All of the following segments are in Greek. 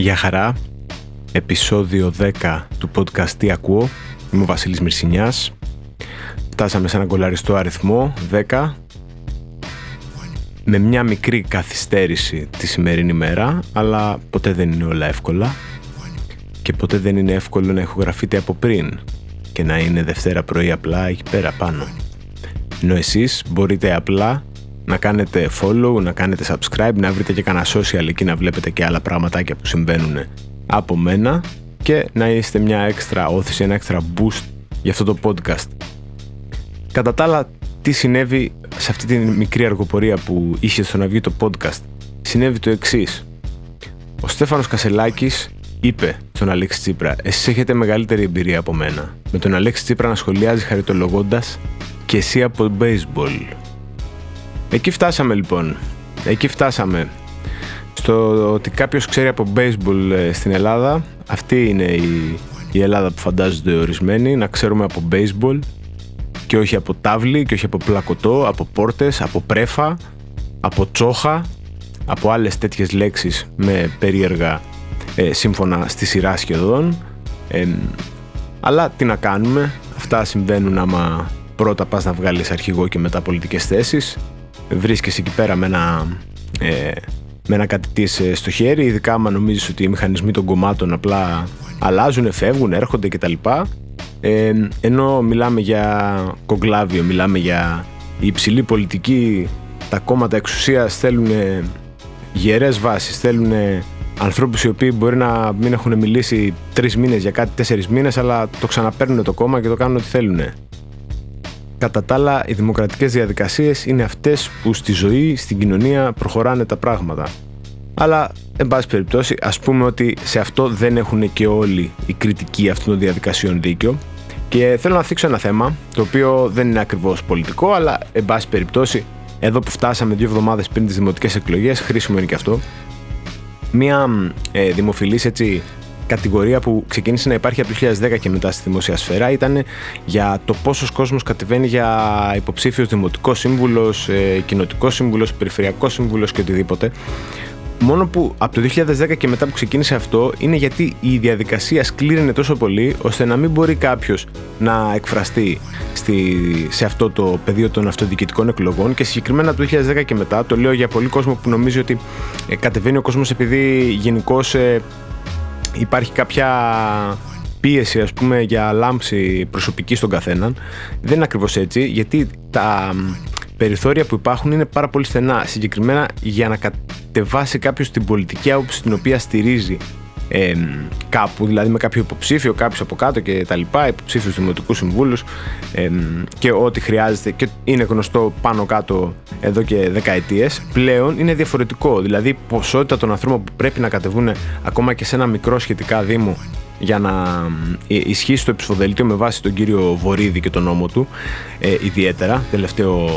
Γεια χαρά, επεισόδιο 10 του podcast «Τι ακούω». Είμαι ο Βασίλης Μυρσινιάς. Φτάσαμε σε έναν κολλαριστό αριθμό, 10, με μια μικρή καθυστέρηση τη σημερινή μέρα, αλλά ποτέ δεν είναι όλα εύκολα και ποτέ δεν είναι εύκολο να ηχογραφείτε από πριν και να είναι Δευτέρα πρωί απλά εκεί πέρα πάνω. Ενώ εσείς μπορείτε απλά να κάνετε follow, να κάνετε subscribe, να βρείτε και κανένα social εκεί να βλέπετε και άλλα πραγματάκια που συμβαίνουν από μένα και να είστε μια έξτρα όθηση, ένα έξτρα boost για αυτό το podcast. Κατά τα άλλα, τι συνέβη σε αυτή τη μικρή αργοπορία που είχε στο να βγει το podcast; Συνέβη το εξής. Ο Στέφανος Κασελάκης είπε στον Αλέξη Τσίπρα «Εσείς έχετε μεγαλύτερη εμπειρία από μένα». Με τον Αλέξη Τσίπρα να σχολιάζει χαριτολογώντας «Και εσύ από baseball». Εκεί φτάσαμε λοιπόν. Εκεί φτάσαμε. Στο ότι κάποιος ξέρει από baseball ε, στην Ελλάδα. Αυτή είναι η, η Ελλάδα που φαντάζονται ορισμένοι. Να ξέρουμε από baseball και όχι από τάβλη και όχι από πλακωτό, από πόρτες, από πρέφα, από τσόχα, από άλλες τέτοιες λέξεις με περίεργα ε, σύμφωνα στη σειρά σχεδόν. αλλά τι να κάνουμε, αυτά συμβαίνουν άμα πρώτα πας να βγάλεις αρχηγό και μετά πολιτικές θέσεις βρίσκεσαι εκεί πέρα με ένα, ε, με ένα κάτι της ε, στο χέρι, ειδικά άμα νομίζεις ότι οι μηχανισμοί των κομμάτων απλά αλλάζουν, φεύγουν, έρχονται κτλ. Ε, ενώ μιλάμε για κογκλάβιο, μιλάμε για υψηλή πολιτική, τα κόμματα εξουσίας θέλουν γερές βάσεις, θέλουν ανθρώπους οι οποίοι μπορεί να μην έχουν μιλήσει τρεις μήνες για κάτι τέσσερις μήνες αλλά το ξαναπαίρνουν το κόμμα και το κάνουν ό,τι θέλουν. Κατά τα άλλα, οι δημοκρατικές διαδικασίες είναι αυτές που στη ζωή, στην κοινωνία προχωράνε τα πράγματα. Αλλά, εν πάση περιπτώσει, ας πούμε ότι σε αυτό δεν έχουν και όλοι οι κριτικοί αυτών των διαδικασιών δίκιο. Και θέλω να θίξω ένα θέμα, το οποίο δεν είναι ακριβώς πολιτικό, αλλά, εν πάση περιπτώσει, εδώ που φτάσαμε δύο εβδομάδες πριν τις δημοτικές εκλογές, χρήσιμο είναι και αυτό. Μία ε, δημοφιλής έτσι κατηγορία που ξεκίνησε να υπάρχει από το 2010 και μετά στη δημόσια σφαίρα ήταν για το πόσος κόσμος κατεβαίνει για υποψήφιος δημοτικός σύμβουλος, ε, κοινοτικός σύμβουλος, περιφερειακός σύμβουλος και οτιδήποτε. Μόνο που από το 2010 και μετά που ξεκίνησε αυτό είναι γιατί η διαδικασία σκλήρινε τόσο πολύ ώστε να μην μπορεί κάποιος να εκφραστεί στη, σε αυτό το πεδίο των αυτοδιοικητικών εκλογών και συγκεκριμένα από το 2010 και μετά. Το λέω για πολύ κόσμο που νομίζει ότι ε, κατεβαίνει ο κόσμος επειδή γενικώς ε, υπάρχει κάποια πίεση ας πούμε για λάμψη προσωπική στον καθέναν. Δεν είναι ακριβώς έτσι γιατί τα περιθώρια που υπάρχουν είναι πάρα πολύ στενά. Συγκεκριμένα για να κατεβάσει κάποιος την πολιτική άποψη την οποία στηρίζει ε, κάπου, δηλαδή με κάποιο υποψήφιο, κάποιος από κάτω και τα λοιπά, υποψήφιου δημοτικούς συμβούλους ε, και ό,τι χρειάζεται και είναι γνωστό πάνω κάτω εδώ και δεκαετίες. Πλέον είναι διαφορετικό. Δηλαδή, η ποσότητα των ανθρώπων που πρέπει να κατεβούν ακόμα και σε ένα μικρό σχετικά δήμο για να ισχύσει το ψηφοδέλτιο με βάση τον κύριο Βορύδη και τον νόμο του, ε, ιδιαίτερα τελευταίο,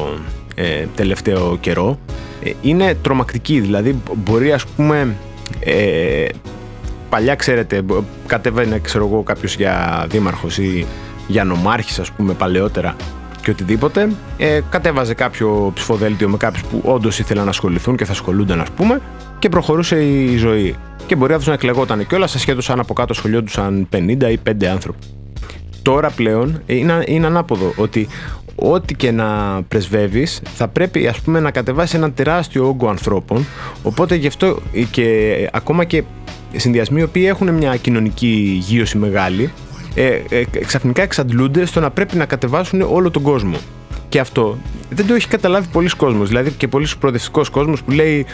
ε, τελευταίο καιρό, ε, είναι τρομακτική. Δηλαδή, μπορεί ας πούμε ε, παλιά, ξέρετε, κατέβαινε ξέρω εγώ κάποιος για δήμαρχος ή για νομάρχης ας πούμε παλαιότερα και οτιδήποτε, ε, κατέβαζε κάποιο ψηφοδέλτιο με κάποιους που όντως ήθελαν να ασχοληθούν και θα ασχολούνταν ας πούμε και προχωρούσε η ζωή. Και μπορεί αυτός να εκλεγόταν κιόλας ασχέτω αν από κάτω σχολιόντουσαν 50 ή 5 άνθρωποι. Τώρα πλέον είναι, είναι ανάποδο ότι ό,τι και να πρεσβεύεις θα πρέπει ας πούμε να κατεβάσεις ένα τεράστιο όγκο ανθρώπων οπότε γι' αυτό και ακόμα και συνδυασμοί οι οποίοι έχουν μια κοινωνική γύρωση μεγάλη ε, ε, ξαφνικά εξαντλούνται στο να πρέπει να κατεβάσουν όλο τον κόσμο. Και αυτό δεν το έχει καταλάβει πολλοί κόσμος. Δηλαδή και πολύ προοδευτικό κόσμος που λέει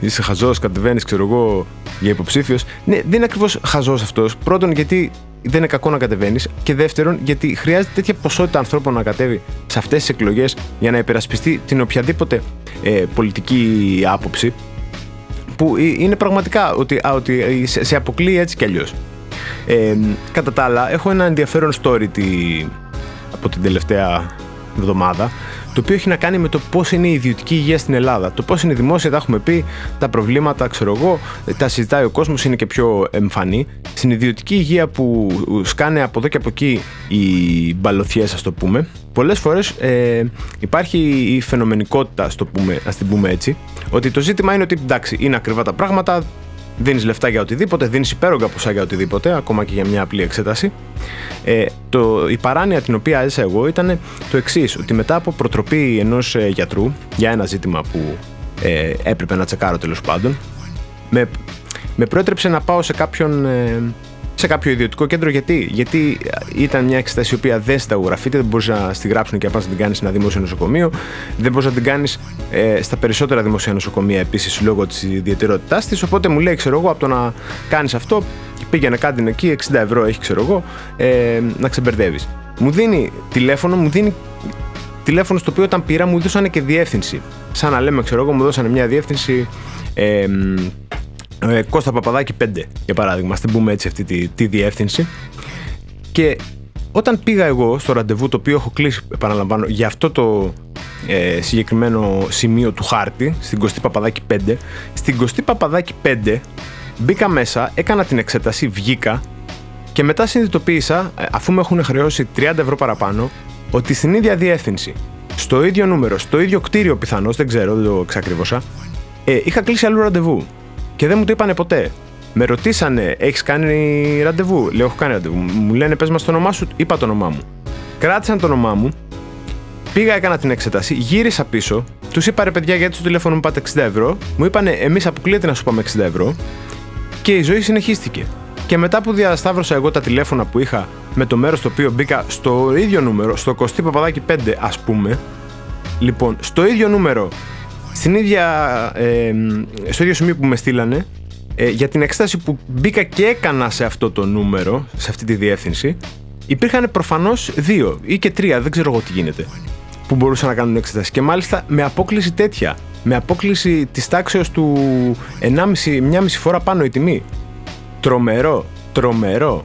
Είσαι χαζός, κατεβαίνεις, ξέρω εγώ, για υποψήφιος. Ναι, δεν είναι ακριβώς χαζός αυτός. Πρώτον, γιατί δεν είναι κακό να κατεβαίνεις. Και δεύτερον, γιατί χρειάζεται τέτοια ποσότητα ανθρώπων να κατέβει σε αυτές τις εκλογές για να υπερασπιστεί την οποιαδήποτε ε, πολιτική άποψη που είναι πραγματικά ότι, α, ότι σε αποκλείει έτσι κι αλλιώς. Ε, κατά τα άλλα, έχω ένα ενδιαφέρον story τη, από την τελευταία εβδομάδα το οποίο έχει να κάνει με το πώς είναι η ιδιωτική υγεία στην Ελλάδα. Το πώς είναι δημόσια, τα έχουμε πει, τα προβλήματα, ξέρω εγώ, τα συζητάει ο κόσμος, είναι και πιο εμφανή. Στην ιδιωτική υγεία που σκάνε από εδώ και από εκεί οι μπαλωθιέ, ας το πούμε, πολλές φορές ε, υπάρχει η φαινομενικότητα, ας, το πούμε, ας την πούμε έτσι, ότι το ζήτημα είναι ότι εντάξει, είναι ακριβά τα πράγματα, δίνεις λεφτά για οτιδήποτε, δίνεις υπέρογκα ποσά για οτιδήποτε, ακόμα και για μια απλή εξέταση. Ε, το, η παράνοια την οποία έζησα εγώ ήταν το εξής, ότι μετά από προτροπή ενός ε, γιατρού για ένα ζήτημα που ε, έπρεπε να τσεκάρω τέλος πάντων, με, με προέτρεψε να πάω σε κάποιον ε, σε κάποιο ιδιωτικό κέντρο. Γιατί, γιατί ήταν μια εξετάση η οποία δεν συνταγογραφείται, δεν μπορείς να στη γράψουν και να την κάνεις σε ένα δημόσιο νοσοκομείο. Δεν μπορείς να την κάνεις ε, στα περισσότερα δημόσια νοσοκομεία επίσης λόγω της ιδιαιτερότητάς της. Οπότε μου λέει, ξέρω εγώ, από το να κάνεις αυτό, πήγαινε κάτι εκεί, 60 ευρώ έχει, ξέρω εγώ, ε, να ξεμπερδεύεις. Μου δίνει τηλέφωνο, μου δίνει τηλέφωνο στο οποίο όταν πήρα μου δώσανε και διεύθυνση. Σαν να λέμε, ξέρω εγώ, μου δώσανε μια διεύθυνση. Ε, ε, Κώστα Παπαδάκη 5 για παράδειγμα, ας την πούμε έτσι αυτή τη, τη διεύθυνση και όταν πήγα εγώ στο ραντεβού το οποίο έχω κλείσει επαναλαμβάνω για αυτό το ε, συγκεκριμένο σημείο του χάρτη στην Κωστή Παπαδάκη 5 στην Κωστή Παπαδάκη 5 μπήκα μέσα, έκανα την εξέταση, βγήκα και μετά συνειδητοποίησα ε, αφού με έχουν χρεώσει 30 ευρώ παραπάνω ότι στην ίδια διεύθυνση στο ίδιο νούμερο, στο ίδιο κτίριο πιθανώς, δεν ξέρω, δεν το εξακρίβωσα, ε, είχα κλείσει αλλού ραντεβού. Και δεν μου το είπανε ποτέ. Με ρωτήσανε, έχεις κάνει ραντεβού; Λέω, έχω κάνει ραντεβού. Μου λένε, πες μας το όνομά σου. Είπα το όνομά μου. Κράτησαν το όνομά μου. Πήγα, έκανα την εξέταση. Γύρισα πίσω. Τους είπα, ρε παιδιά, γιατί στο τηλέφωνο μου πάτε 60 ευρώ; Μου είπανε, εμείς αποκλείεται να σου πάμε 60 ευρώ; Και η ζωή συνεχίστηκε. Και μετά που διασταύρωσα εγώ τα τηλέφωνα που είχα με το μέρος στο οποίο μπήκα στο ίδιο νούμερο, στο Κωστή Παπαδάκι 5, ας πούμε. Λοιπόν, στο ίδιο νούμερο στην ίδια, ε, στο ίδιο σημείο που με στείλανε, ε, για την εξέταση που μπήκα και έκανα σε αυτό το νούμερο, σε αυτή τη διεύθυνση, υπήρχαν προφανώς δύο ή και τρία, δεν ξέρω εγώ τι γίνεται, που μπορούσαν να κάνουν εξέταση. Και μάλιστα με απόκληση τέτοια. Με απόκληση της τάξεως του 1,5, μια μισή φορά πάνω η τιμή. Τρομερό, τρομερό.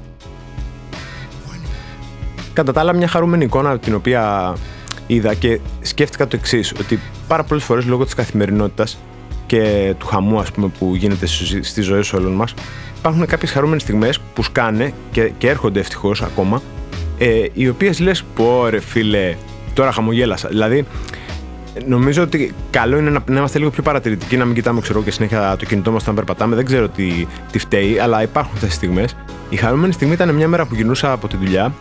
Κατά τα άλλα, μια χαρούμενη εικόνα την οποία είδα και σκέφτηκα το εξής, ότι πάρα πολλές φορές λόγω της καθημερινότητας και του χαμού ας πούμε, που γίνεται στι ζωέ όλων μας, υπάρχουν κάποιες χαρούμενες στιγμές που σκάνε και, και έρχονται ευτυχώς ακόμα, ε, οι οποίες λες, πω ρε φίλε, τώρα χαμογέλασα. Δηλαδή, νομίζω ότι καλό είναι να, να είμαστε λίγο πιο παρατηρητικοί, να μην κοιτάμε ξέρω, και συνέχεια το κινητό μας όταν περπατάμε. Δεν ξέρω τι, τι φταίει, αλλά υπάρχουν αυτές τις στιγμές. Η χαρούμενη στιγμή ήταν μια μέρα που γινούσα από τη δουλειά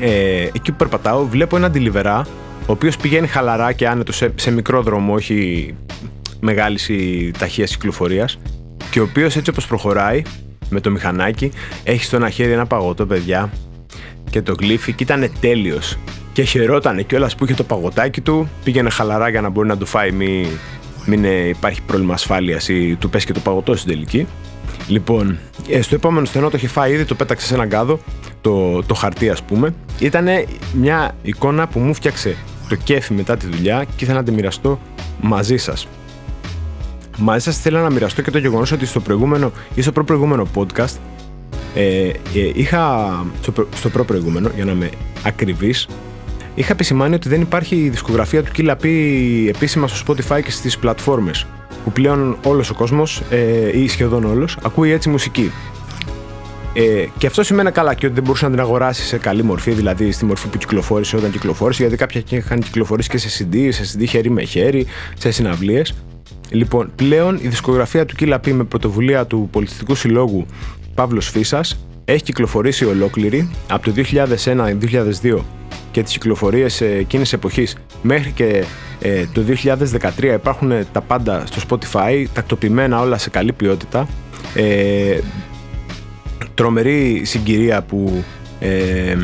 ε, εκεί που περπατάω, βλέπω έναν τηλιβερά, ο οποίος πηγαίνει χαλαρά και άνετο σε, σε μικρό δρόμο, όχι μεγάλη ή ταχεία κυκλοφορίας. Και ο οποίος έτσι όπως προχωράει με το μηχανάκι, έχει στο ένα χέρι ένα παγωτό, παιδιά, και το γλύφει και ήταν τέλειος. Και χαιρότανε κιόλας που είχε το παγωτάκι του, πήγαινε χαλαρά για να μπορεί να του φάει, μην, μην υπάρχει πρόβλημα ασφάλειας ή του πέσει και το παγωτό στην τελική. Λοιπόν, ε, στο επόμενο στενό το είχε φάει ήδη, το πέταξε σε έναν κάδο, το, το χαρτί ας πούμε. Ήταν μια εικόνα που μου φτιάξε το κέφι μετά τη δουλειά και ήθελα να τη μοιραστώ μαζί σας. Μαζί σας θέλω να μοιραστώ και το γεγονός ότι στο προηγούμενο ή στο προ-προηγούμενο podcast ε, ε, είχα. στο, στο προ-προηγούμενο, για να είμαι ακριβής, είχα επισημάνει ότι δεν υπάρχει η δισκογραφία του Killa P επίσημα στο Spotify και στις πλατφόρμες που πλέον όλος ο κόσμος, ε, ή σχεδόν όλος, ακούει έτσι μουσική. Ε, και αυτό σημαίνει καλά και ότι δεν μπορούσε να την αγοράσει σε καλή μορφή, δηλαδή στη μορφή που κυκλοφόρησε όταν κυκλοφόρησε, γιατί κάποια είχαν κυκλοφορήσει και σε CD, σε CD χέρι με χέρι, σε συναυλίες. Λοιπόν, πλέον η δισκογραφία του Killa P με πρωτοβουλία του Πολιτιστικού Συλλόγου Παύλος Φίσα έχει κυκλοφορήσει ολόκληρη από το 2001-2002 και τις κυκλοφορίες εκείνης εποχής μέχρι και ε, το 2013 υπάρχουν τα πάντα στο Spotify, τακτοποιημένα όλα σε καλή ποιότητα. Ε, τρομερή συγκυρία που, ε,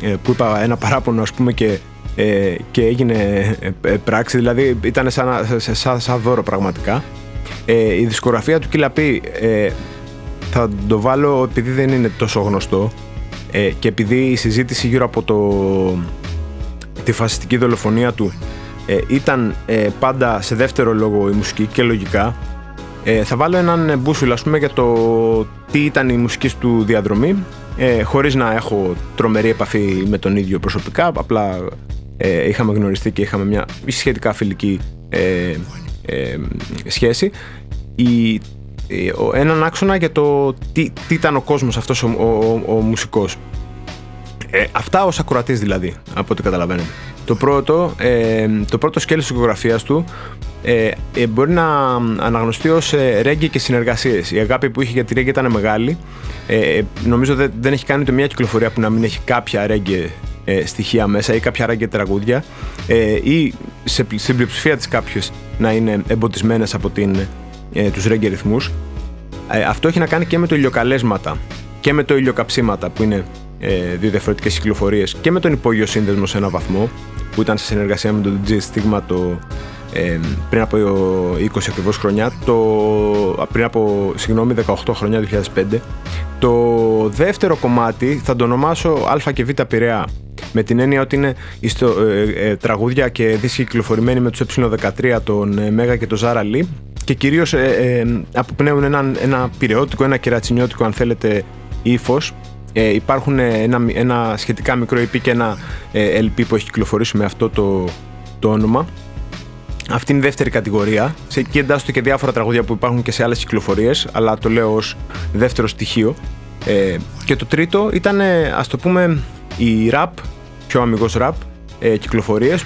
ε, που είπα ένα παράπονο ας πούμε και, ε, και έγινε πράξη, δηλαδή ήταν σαν, σαν, σαν δώρο πραγματικά. η δισκογραφία του Killa P θα το βάλω επειδή δεν είναι τόσο γνωστό και επειδή η συζήτηση γύρω από το, τη φασιστική δολοφονία του ε, ήταν ε, πάντα σε δεύτερο λόγο η μουσική και λογικά. Ε, θα βάλω έναν μπούσουλ ας πούμε για το τι ήταν η μουσική του διαδρομή ε, χωρίς να έχω τρομερή επαφή με τον ίδιο προσωπικά απλά ε, είχαμε γνωριστεί και είχαμε μια σχετικά φιλική ε, σχέση. Η, έναν άξονα για το τι, τι ήταν ο κόσμος αυτός ο, ο, ο, μουσικός. Αυτά ως ακροατής δηλαδή από ό,τι καταλαβαίνετε Το πρώτο, ε, το πρώτο σκέλος της οικογραφίας του ε, ε, μπορεί να αναγνωστεί ως ε, ρέγγι και συνεργασίες. Η αγάπη που είχε για τη ρέγγι ήταν μεγάλη. Ε, νομίζω δεν, δεν έχει κάνει ούτε μια κυκλοφορία που να μην έχει κάποια ρέγγι ε, στοιχεία μέσα ή κάποια ρέγγι τραγούδια ε, ή σε, στην πλειοψηφία της κάποιες να είναι εμποτισμένες από την, ε, τους ρέγγι ρυθμούς. Ε, αυτό έχει να κάνει και με το ηλιοκαλέσματα και με το ηλιοκαψίματα που είναι ε, δύο διαφορετικές κυκλοφορίες και με τον υπόγειο σύνδεσμο σε ένα βαθμό που ήταν σε συνεργασία με τον DJ Stigma το, ε, πριν από 20 ακριβώς χρονιά, το, πριν από συγγνώμη, 18 χρονιά 2005. Το δεύτερο κομμάτι θα το ονομάσω Α και Β Πειραιά με την έννοια ότι είναι ιστο, ε, ε, τραγούδια και δίσκοι κυκλοφορημένοι με τους ε13 τον ε, Μέγα και τον Ζάρα Λί και κυρίως ε, ε, αποπνέουν ένα, ένα πυρεώτικο, ένα κερατσινιώτικο αν θέλετε ύφος. Ε, υπάρχουν ένα, ένα σχετικά μικρό EP και ένα ε, LP που έχει κυκλοφορήσει με αυτό το, το όνομα. Αυτή είναι η δεύτερη κατηγορία. Σε εκεί εντάσσονται και διάφορα τραγούδια που υπάρχουν και σε άλλες κυκλοφορίες, αλλά το λέω ως δεύτερο στοιχείο. Ε, και το τρίτο ήταν, ας το πούμε, η rap, πιο αμυγός rap, ε, κυκλοφορίες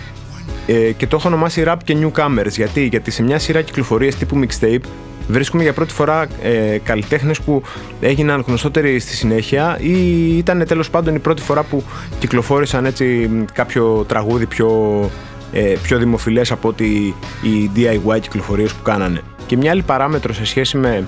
ε, και το έχω ονομάσει rap και newcomers. Γιατί, γιατί σε μια σειρά κυκλοφορίες τύπου mixtape βρίσκουμε για πρώτη φορά ε, καλλιτέχνες που έγιναν γνωστότεροι στη συνέχεια ή ήταν τέλος πάντων η πρώτη φορά που κυκλοφόρησαν έτσι κάποιο τραγούδι πιο, ε, πιο δημοφιλές από ότι οι DIY κυκλοφορίες που κάνανε. Και μια άλλη παράμετρο σε σχέση με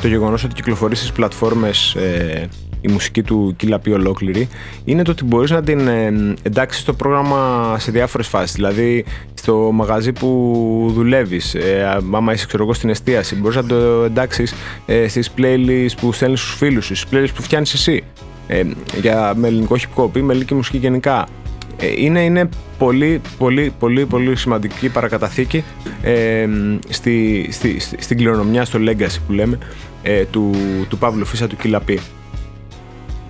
το γεγονός ότι κυκλοφορεί στις πλατφόρμες ε, η μουσική του Κιλαπή ολόκληρη είναι το ότι μπορείς να την ε, εντάξεις στο πρόγραμμα σε διάφορες φάσεις δηλαδή στο μαγαζί που δουλεύεις. Ε, άμα είσαι ξέρω εγώ στην εστίαση μπορείς να το εντάξεις ε, στις playlists που στέλνεις στους φίλους σου στις playlists που φτιάνεις εσύ. Ε, για, με ελληνικό hip hop ή με ελληνική μουσική γενικά. Ε, είναι, είναι πολύ, πολύ, πολύ, πολύ σημαντική παρακαταθήκη ε, στη, στη, στη, στην κληρονομιά, στο legacy που λέμε, ε, του, του Παύλου Φίσα του Κιλαπή.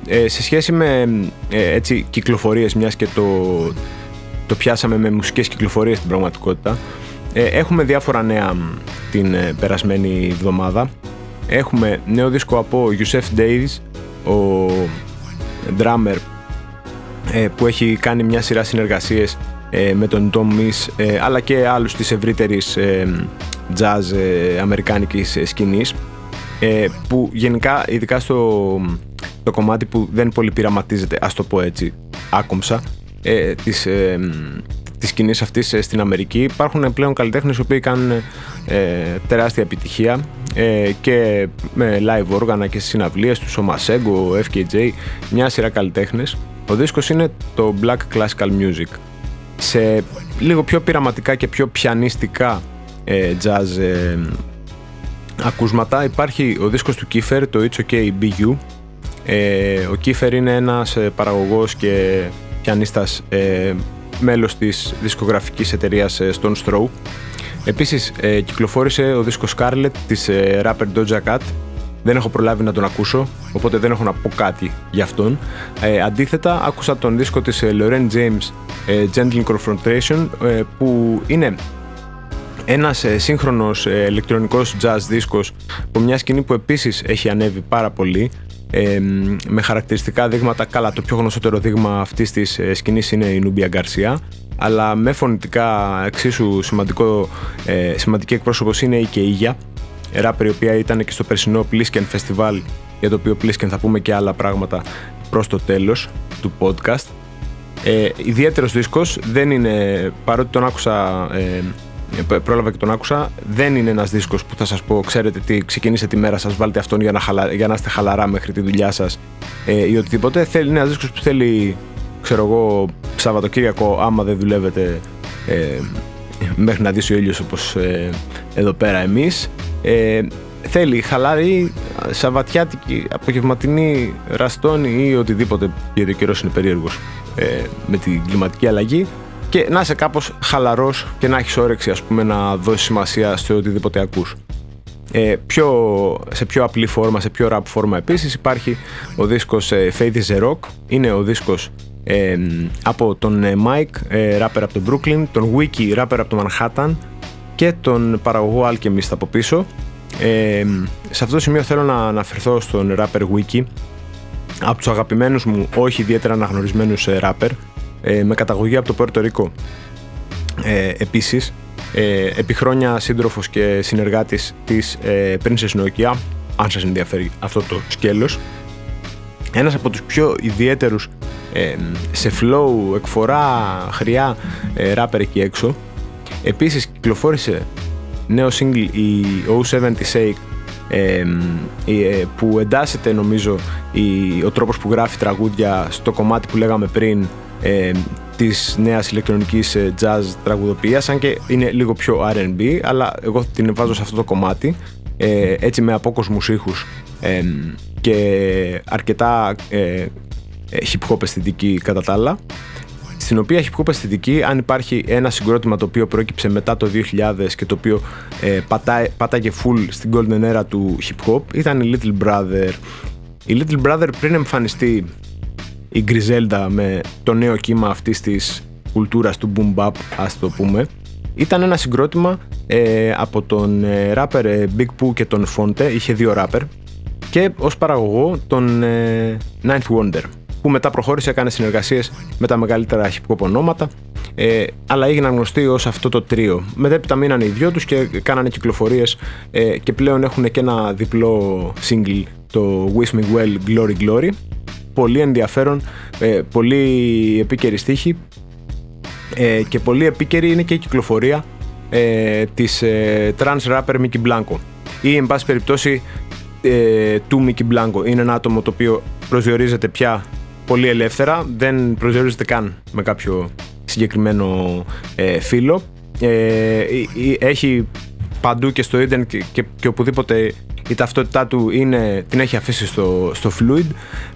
Ε, σε σχέση με ε, έτσι, κυκλοφορίες, μιας και το, το πιάσαμε με μουσικές κυκλοφορίες στην πραγματικότητα, ε, έχουμε διάφορα νέα την ε, περασμένη εβδομάδα. Έχουμε νέο δίσκο από Yusef Days, ο drummer που έχει κάνει μια σειρά συνεργασίες με τον Tom Miss αλλά και άλλους της ευρύτερης jazz αμερικάνικης σκηνής που γενικά ειδικά στο το κομμάτι που δεν πολύ πειραματίζεται, ας το πω έτσι, άκομψα, ε, της, ε, της σκηνής αυτής ε, στην Αμερική. Υπάρχουν πλέον καλλιτέχνες οι οποίοι κάνουν ε, τεράστια επιτυχία ε, και με live όργανα και στις συναυλίες του, ο Μασέγκο, ο FKJ, μια σειρά καλλιτέχνες. Ο δίσκος είναι το Black Classical Music. Σε λίγο πιο πειραματικά και πιο πιανιστικά ε, jazz ακούσματα υπάρχει ο δίσκος του Kiefer, το It's OK Be You, ε, ο Κίφερ είναι ένας ε, παραγωγός και πιανίστας ε, μέλος της δισκογραφικής εταιρείας ε, Stone Throw. Επίσης ε, κυκλοφόρησε ο δίσκος Scarlet της ε, rapper Doja Cat. Δεν έχω προλάβει να τον ακούσω, οπότε δεν έχω να πω κάτι για αυτόν. Ε, αντίθετα, άκουσα τον δίσκο της Lorraine James Gentle Confrontation που είναι ένας σύγχρονος ηλεκτρονικός jazz δίσκος από μια σκηνή που επίσης έχει ανέβει πάρα πολύ ε, με χαρακτηριστικά δείγματα. Καλά, το πιο γνωστότερο δείγμα αυτής της ε, σκηνής είναι η Νούμπια Γκαρσία. Αλλά με φωνητικά εξίσου σημαντικό, ε, σημαντική εκπρόσωπος είναι η Κεϊγια, ράπερ η οποία ήταν και στο περσινό Plisken Festival, για το οποίο Plisken θα πούμε και άλλα πράγματα προς το τέλος του podcast. Ε, ιδιαίτερος δίσκος, δεν είναι, παρότι τον άκουσα ε, ε, πρόλαβα και τον άκουσα. Δεν είναι ένας δίσκος που θα σας πω, ξέρετε τι, ξεκινήστε τη μέρα σας, βάλτε αυτόν για να, χαλα... για να είστε χαλαρά μέχρι τη δουλειά σας ε, ή οτιδήποτε. Θέλει ένας δίσκος που θέλει, ξέρω εγώ, Σαββατοκύριακο, άμα δεν δουλεύετε ε, μέχρι να δει ο ήλιος όπως ε, εδώ πέρα εμείς. Ε, θέλει χαλαρή, σαββατιάτικη, απογευματινή ραστόνη ή οτιδήποτε γιατί ο καιρός είναι περίεργος ε, με την κλιματική αλλαγή και να είσαι κάπως χαλαρός και να έχεις όρεξη ας πούμε να δώσεις σημασία στο οτιδήποτε ακούς. Ε, πιο, σε πιο απλή φόρμα, σε πιο rap φόρμα επίσης υπάρχει ο δίσκος ε, Faith is a Rock. Είναι ο δίσκος ε, από τον ε, Mike, ε, rapper από τον Brooklyn τον Wiki, rapper από τον Manhattan και τον παραγωγό Alchemist από πίσω. Ε, σε αυτό το σημείο θέλω να αναφερθώ στον rapper Wiki. Από τους αγαπημένους μου όχι ιδιαίτερα αναγνωρισμένους rapper ε, με καταγωγή από το Πόρτο Ρίκο. Ε, επίσης ε, επί χρόνια σύντροφος και συνεργάτης της ε, Princess Nokia αν σας ενδιαφέρει αυτό το σκέλος ένας από τους πιο ιδιαίτερους ε, σε flow, εκφορά, χρειά ε, rapper εκεί έξω επίσης κυκλοφόρησε νέο single η 070 Shake ε, που εντάσσεται νομίζω η, ο τρόπος που γράφει τραγούδια στο κομμάτι που λέγαμε πριν ε, της νέας ηλεκτρονικής ε, jazz τραγουδοποιίας αν και είναι λίγο πιο R&B αλλά εγώ την βάζω σε αυτό το κομμάτι ε, έτσι με απόκοσμους ήχους ε, και αρκετά ε, hip hop αισθητική κατά τα άλλα στην οποία hip hop αισθητική αν υπάρχει ένα συγκρότημα το οποίο πρόκυψε μετά το 2000 και το οποίο ε, πάταγε full στην golden era του hip hop ήταν η Little Brother. Η Little Brother πριν εμφανιστεί η Γκριζέλντα με το νέο κύμα αυτής της κουλτούρας του boom bap ας το πούμε ήταν ένα συγκρότημα ε, από τον ε, rapper ε, Big Pooh και τον Fonte, είχε δύο rapper και ως παραγωγό τον ε, Ninth Wonder που μετά προχώρησε, έκανε συνεργασίες με τα μεγαλύτερα hip hop ονόματα ε, αλλά έγιναν γνωστοί ως αυτό το τρίο. Μετέπειτα μείνανε οι δυο τους και κάνανε κυκλοφορίες ε, και πλέον έχουν και ένα διπλό single το Wish Me Well Glory Glory πολύ ενδιαφέρον, ε, πολύ επίκαιρη στίχη ε, και πολύ επίκαιρη είναι και η κυκλοφορία ε, της ε, trans rapper Mickey Blanco ή εν πάση περιπτώσει ε, του Mickey Blanco. Είναι ένα άτομο το οποίο προσδιορίζεται πια πολύ ελεύθερα, δεν προσδιορίζεται καν με κάποιο συγκεκριμένο ε, φίλο. Ε, έχει παντού και στο ίντερνετ και, και, και οπουδήποτε η ταυτότητά του είναι, την έχει αφήσει στο, στο Fluid.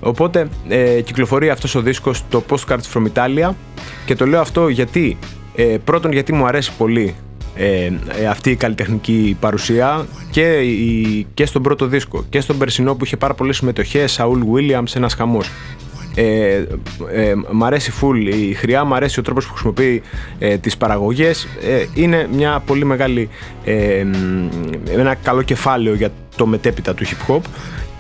Οπότε ε, κυκλοφορεί αυτός ο δίσκος το Postcards from Italia και το λέω αυτό γιατί, ε, πρώτον γιατί μου αρέσει πολύ ε, ε, αυτή η καλλιτεχνική παρουσία και, η, και στον πρώτο δίσκο και στον περσινό που είχε πάρα πολλές συμμετοχές, Σαούλ Williams, ένας χαμός. Ε, ε, μ' αρέσει full η χρειά, μ' αρέσει ο τρόπος που χρησιμοποιεί ε, τις παραγωγές ε, είναι μια πολύ μεγάλη ε, ένα καλό κεφάλαιο για το μετέπειτα του hip hop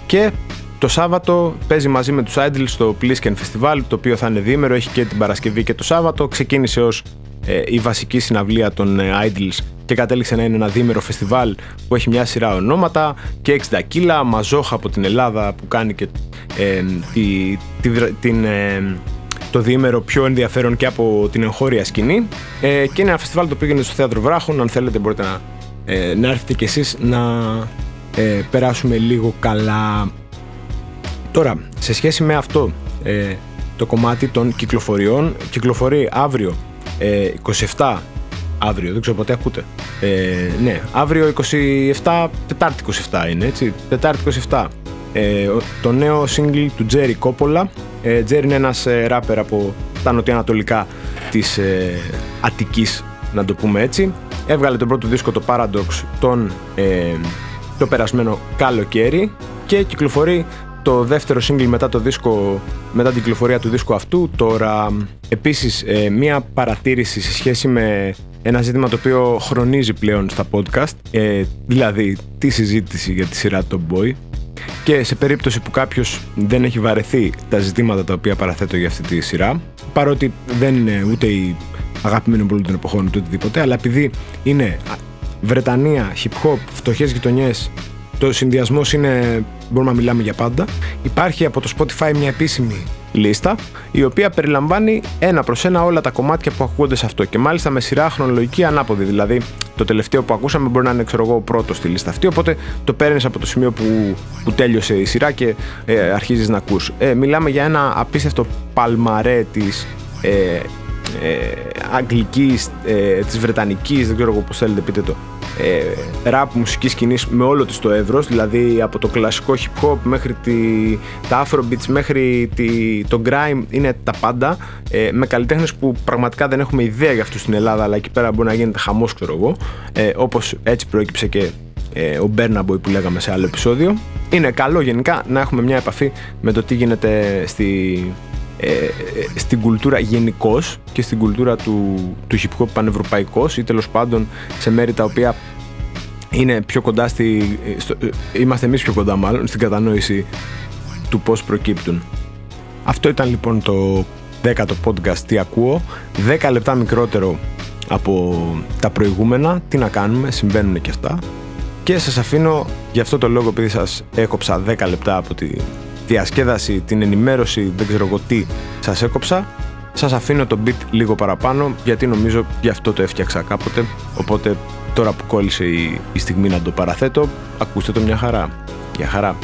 και το Σάββατο παίζει μαζί με τους Idols στο Plisken Festival το οποίο θα είναι διήμερο, έχει και την Παρασκευή και το Σάββατο. Ξεκίνησε ως ε, η βασική συναυλία των ε, Idols και κατέληξε να είναι ένα διήμερο φεστιβάλ που έχει μια σειρά ονόματα και 60 κιλά, Μαζόχα από την Ελλάδα που κάνει και ε, τη, την, το διήμερο πιο ενδιαφέρον και από την εγχώρια σκηνή. Ε, και είναι ένα φεστιβάλ το οποίο γίνεται στο Θέατρο Βράχων. Αν θέλετε μπορείτε να, ε, να έρθετε κι εσείς να περάσουμε λίγο καλά τώρα σε σχέση με αυτό το κομμάτι των κυκλοφοριών κυκλοφορεί αύριο 27 αύριο, δεν ξέρω ποτέ ακούτε. Ε, ναι, αύριο 27, Τετάρτη 27 είναι έτσι, Τετάρτη 27. Ε, το νέο single του Jerry Coppola. Ε, Jerry είναι ένας ε, ράπερ από τα νοτιοανατολικά της ε, Αττικής, να το πούμε έτσι. Έβγαλε τον πρώτο δίσκο το Paradox τον, ε, το περασμένο καλοκαίρι και κυκλοφορεί το δεύτερο single μετά το δίσκο, μετά την κυκλοφορία του δίσκου αυτού. Τώρα, επίσης, ε, μία παρατήρηση σε σχέση με ένα ζήτημα το οποίο χρονίζει πλέον στα podcast, ε, δηλαδή τη συζήτηση για τη σειρά Top Boy. Και σε περίπτωση που κάποιος δεν έχει βαρεθεί τα ζητήματα τα οποία παραθέτω για αυτή τη σειρά, παρότι δεν είναι ούτε η αγαπημένη πολύ των εποχών ούτε οτιδήποτε, αλλά επειδή είναι Βρετανία, hip hop, φτωχές γειτονιές το συνδυασμός είναι, μπορούμε να μιλάμε για πάντα. Υπάρχει από το Spotify μια επίσημη λίστα, η οποία περιλαμβάνει ένα προς ένα όλα τα κομμάτια που ακούγονται σε αυτό και μάλιστα με σειρά χρονολογική ανάποδη. Δηλαδή, το τελευταίο που ακούσαμε μπορεί να είναι, ξέρω εγώ, πρώτος στη λίστα αυτή. Οπότε το παίρνεις από το σημείο που, που τέλειωσε η σειρά και ε, αρχίζεις να ακούς. Ε, μιλάμε για ένα απίστευτο παλμαρέ της ε, ε, αγγλικής, ε, της βρετανικής, δεν ξέρω εγώ πώς θέλετε πείτε το, ε, ραπ μουσικής σκηνής με όλο της το εύρο, δηλαδή από το κλασικό hip hop μέχρι τη, τα afrobeats μέχρι τη, το grime είναι τα πάντα. Ε, με καλλιτέχνες που πραγματικά δεν έχουμε ιδέα για αυτούς στην Ελλάδα αλλά εκεί πέρα μπορεί να γίνεται χαμός ξέρω εγώ. Ε, όπως έτσι προέκυψε και ε, ο Μπέρναμποϊ που λέγαμε σε άλλο επεισόδιο. Είναι καλό γενικά να έχουμε μια επαφή με το τι γίνεται στη, ε, στην κουλτούρα γενικώς και στην κουλτούρα του, του hip hop πανευρωπαϊκός ή τέλος πάντων σε μέρη τα οποία είναι πιο κοντά στη, στο, είμαστε εμείς πιο κοντά μάλλον στην κατανόηση του πώς προκύπτουν. Αυτό ήταν λοιπόν το δέκατο podcast τι ακούω, 10 λεπτά μικρότερο από τα προηγούμενα, τι να κάνουμε, συμβαίνουν και αυτά. Και σας αφήνω για αυτό το λόγο επειδή σας έκοψα 10 λεπτά από τη διασκέδαση, την ενημέρωση, δεν ξέρω εγώ τι σας έκοψα. Σας αφήνω το beat λίγο παραπάνω γιατί νομίζω γι' αυτό το έφτιαξα κάποτε. Οπότε τώρα που κόλλησε η, η στιγμή να το παραθέτω, ακούστε το μια χαρά. Για χαρά.